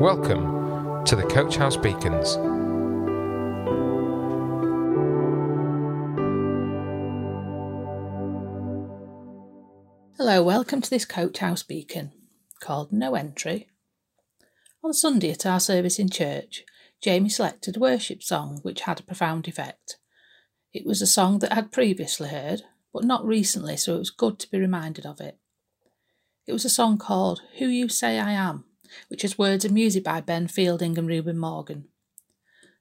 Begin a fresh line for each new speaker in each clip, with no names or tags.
Welcome to the Coach House Beacons.
Hello, welcome to this Coach House Beacon called No Entry. On Sunday at our service in church, Jamie selected a worship song which had a profound effect. It was a song that I had previously heard, but not recently, so it was good to be reminded of it. It was a song called Who You Say I Am which has words and music by Ben Fielding and Reuben Morgan.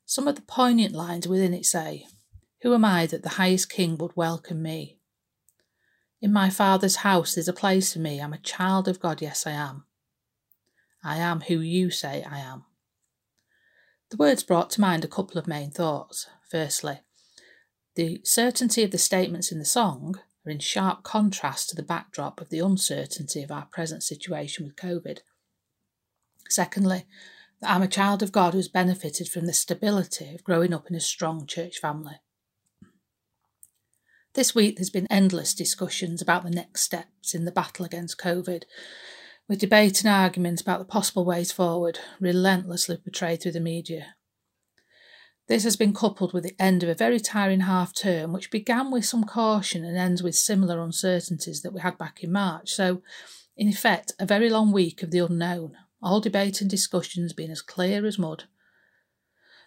Some of the poignant lines within it say, Who am I that the highest king would welcome me? In my father's house there's a place for me. I'm a child of God, yes, I am. I am who you say I am. The words brought to mind a couple of main thoughts. Firstly, the certainty of the statements in the song are in sharp contrast to the backdrop of the uncertainty of our present situation with COVID. Secondly, that I'm a child of God who's benefited from the stability of growing up in a strong church family. This week there's been endless discussions about the next steps in the battle against COVID, with debate and arguments about the possible ways forward relentlessly portrayed through the media. This has been coupled with the end of a very tiring half term, which began with some caution and ends with similar uncertainties that we had back in March. So, in effect, a very long week of the unknown, all debate and discussions being as clear as mud.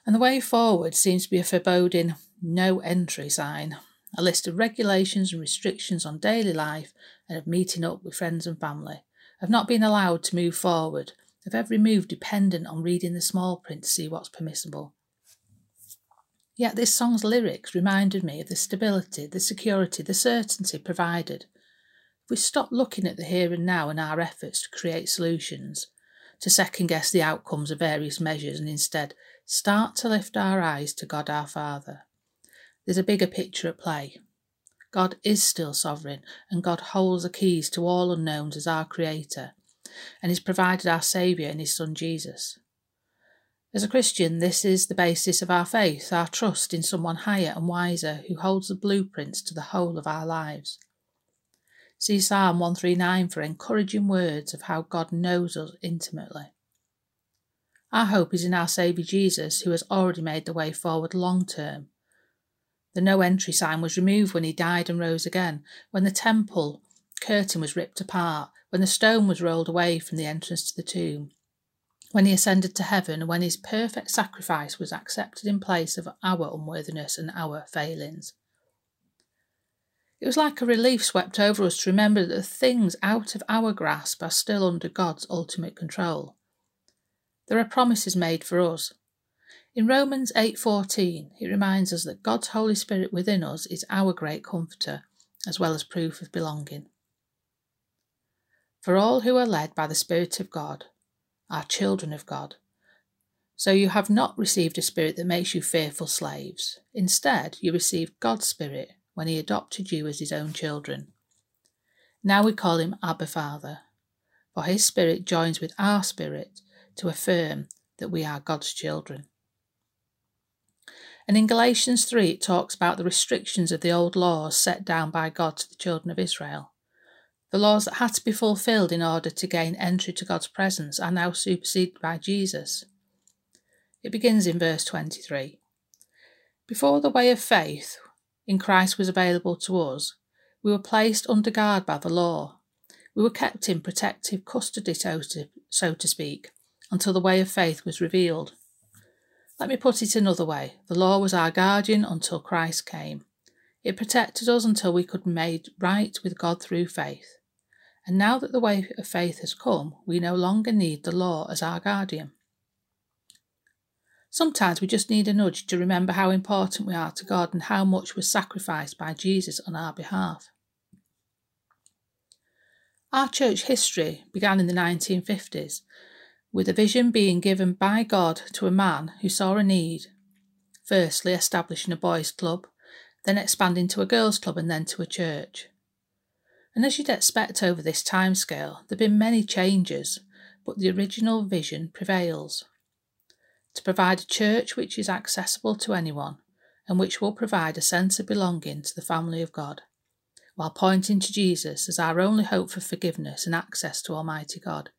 And the way forward seems to be a foreboding no entry sign, a list of regulations and restrictions on daily life and of meeting up with friends and family, of not being allowed to move forward, of every move dependent on reading the small print to see what's permissible. Yet this song's lyrics reminded me of the stability, the security, the certainty provided. If we stop looking at the here and now and our efforts to create solutions, to second guess the outcomes of various measures and instead start to lift our eyes to God our Father. There's a bigger picture at play. God is still sovereign, and God holds the keys to all unknowns as our Creator, and He's provided our Saviour in His Son Jesus. As a Christian, this is the basis of our faith, our trust in someone higher and wiser who holds the blueprints to the whole of our lives. See Psalm 139 for encouraging words of how God knows us intimately. Our hope is in our Saviour Jesus, who has already made the way forward long term. The no entry sign was removed when he died and rose again, when the temple curtain was ripped apart, when the stone was rolled away from the entrance to the tomb, when he ascended to heaven, when his perfect sacrifice was accepted in place of our unworthiness and our failings. It was like a relief swept over us to remember that the things out of our grasp are still under God's ultimate control. There are promises made for us. In Romans 8:14, it reminds us that God's Holy Spirit within us is our great comforter, as well as proof of belonging. For all who are led by the Spirit of God are children of God. So you have not received a spirit that makes you fearful slaves. Instead, you received God's Spirit when he adopted you as his own children. Now we call him Abba Father, for his spirit joins with our spirit to affirm that we are God's children. And in Galatians 3, it talks about the restrictions of the old laws set down by God to the children of Israel. The laws that had to be fulfilled in order to gain entry to God's presence are now superseded by Jesus. It begins in verse 23. Before the way of faith, in Christ was available to us, we were placed under guard by the law. We were kept in protective custody, so to, so to speak, until the way of faith was revealed. Let me put it another way the law was our guardian until Christ came. It protected us until we could be made right with God through faith. And now that the way of faith has come, we no longer need the law as our guardian. Sometimes we just need a nudge to remember how important we are to God and how much was sacrificed by Jesus on our behalf. Our church history began in the 1950s with a vision being given by God to a man who saw a need, firstly establishing a boys' club, then expanding to a girls' club, and then to a church. And as you'd expect over this timescale, there have been many changes, but the original vision prevails to provide a church which is accessible to anyone and which will provide a sense of belonging to the family of God, while pointing to Jesus as our only hope for forgiveness and access to Almighty God.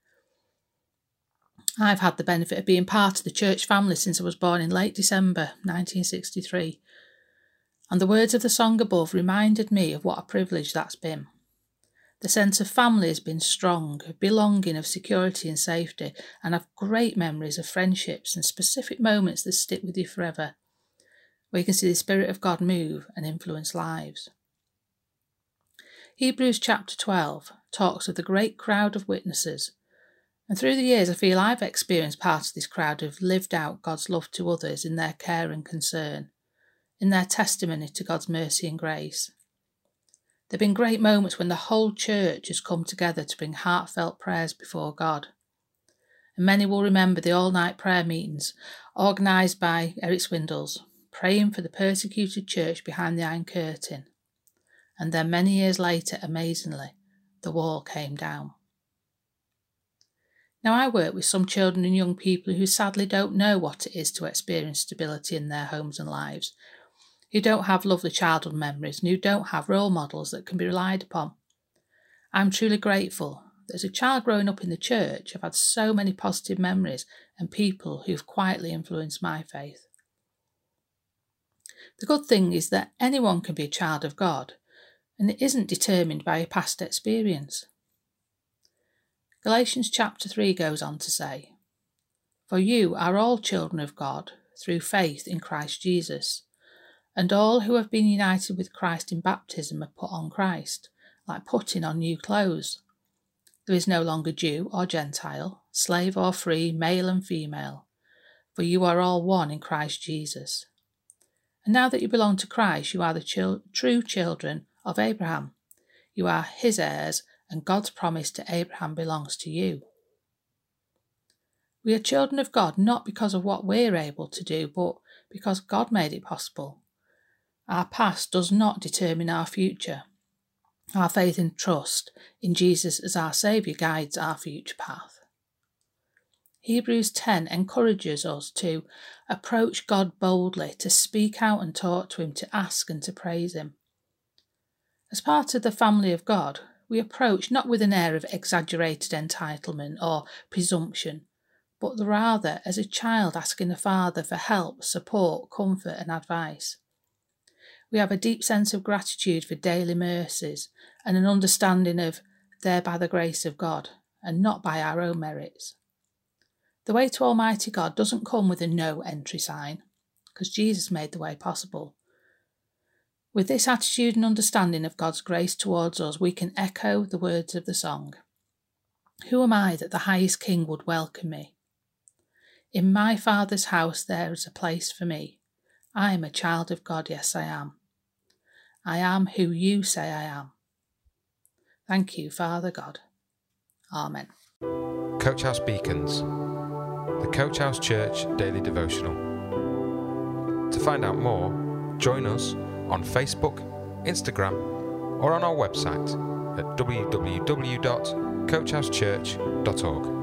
I've had the benefit of being part of the church family since I was born in late December 1963, and the words of the song above reminded me of what a privilege that's been. The sense of family has been strong, of belonging, of security and safety, and I've great memories of friendships and specific moments that stick with you forever, where you can see the Spirit of God move and influence lives. Hebrews chapter 12 talks of the great crowd of witnesses, and through the years I feel I've experienced part of this crowd who've lived out God's love to others in their care and concern, in their testimony to God's mercy and grace. There have been great moments when the whole church has come together to bring heartfelt prayers before God. And many will remember the all night prayer meetings organised by Eric Swindells, praying for the persecuted church behind the Iron Curtain. And then many years later, amazingly, the wall came down. Now, I work with some children and young people who sadly don't know what it is to experience stability in their homes and lives, who don't have lovely childhood memories and who don't have role models that can be relied upon. I'm truly grateful that as a child growing up in the church, I've had so many positive memories and people who've quietly influenced my faith. The good thing is that anyone can be a child of God, and it isn't determined by a past experience. Galatians chapter 3 goes on to say, For you are all children of God through faith in Christ Jesus and all who have been united with Christ in baptism are put on Christ, like putting on new clothes. There is no longer Jew or Gentile, slave or free, male and female, for you are all one in Christ Jesus. And now that you belong to Christ, you are the chil- true children of Abraham. You are his heirs, and God's promise to Abraham belongs to you. We are children of God not because of what we're able to do, but because God made it possible. Our past does not determine our future. Our faith and trust in Jesus as our Saviour guides our future path. Hebrews 10 encourages us to approach God boldly, to speak out and talk to Him, to ask and to praise Him. As part of the family of God, we approach not with an air of exaggerated entitlement or presumption, but rather as a child asking a father for help, support, comfort, and advice. We have a deep sense of gratitude for daily mercies and an understanding of they're by the grace of God and not by our own merits. The way to Almighty God doesn't come with a no entry sign, because Jesus made the way possible. With this attitude and understanding of God's grace towards us, we can echo the words of the song Who am I that the highest King would welcome me? In my Father's house there is a place for me. I am a child of God, yes, I am. I am who you say I am. Thank you, Father God. Amen.
Coach House Beacons, the Coach House Church Daily Devotional. To find out more, join us on Facebook, Instagram, or on our website at www.coachhousechurch.org.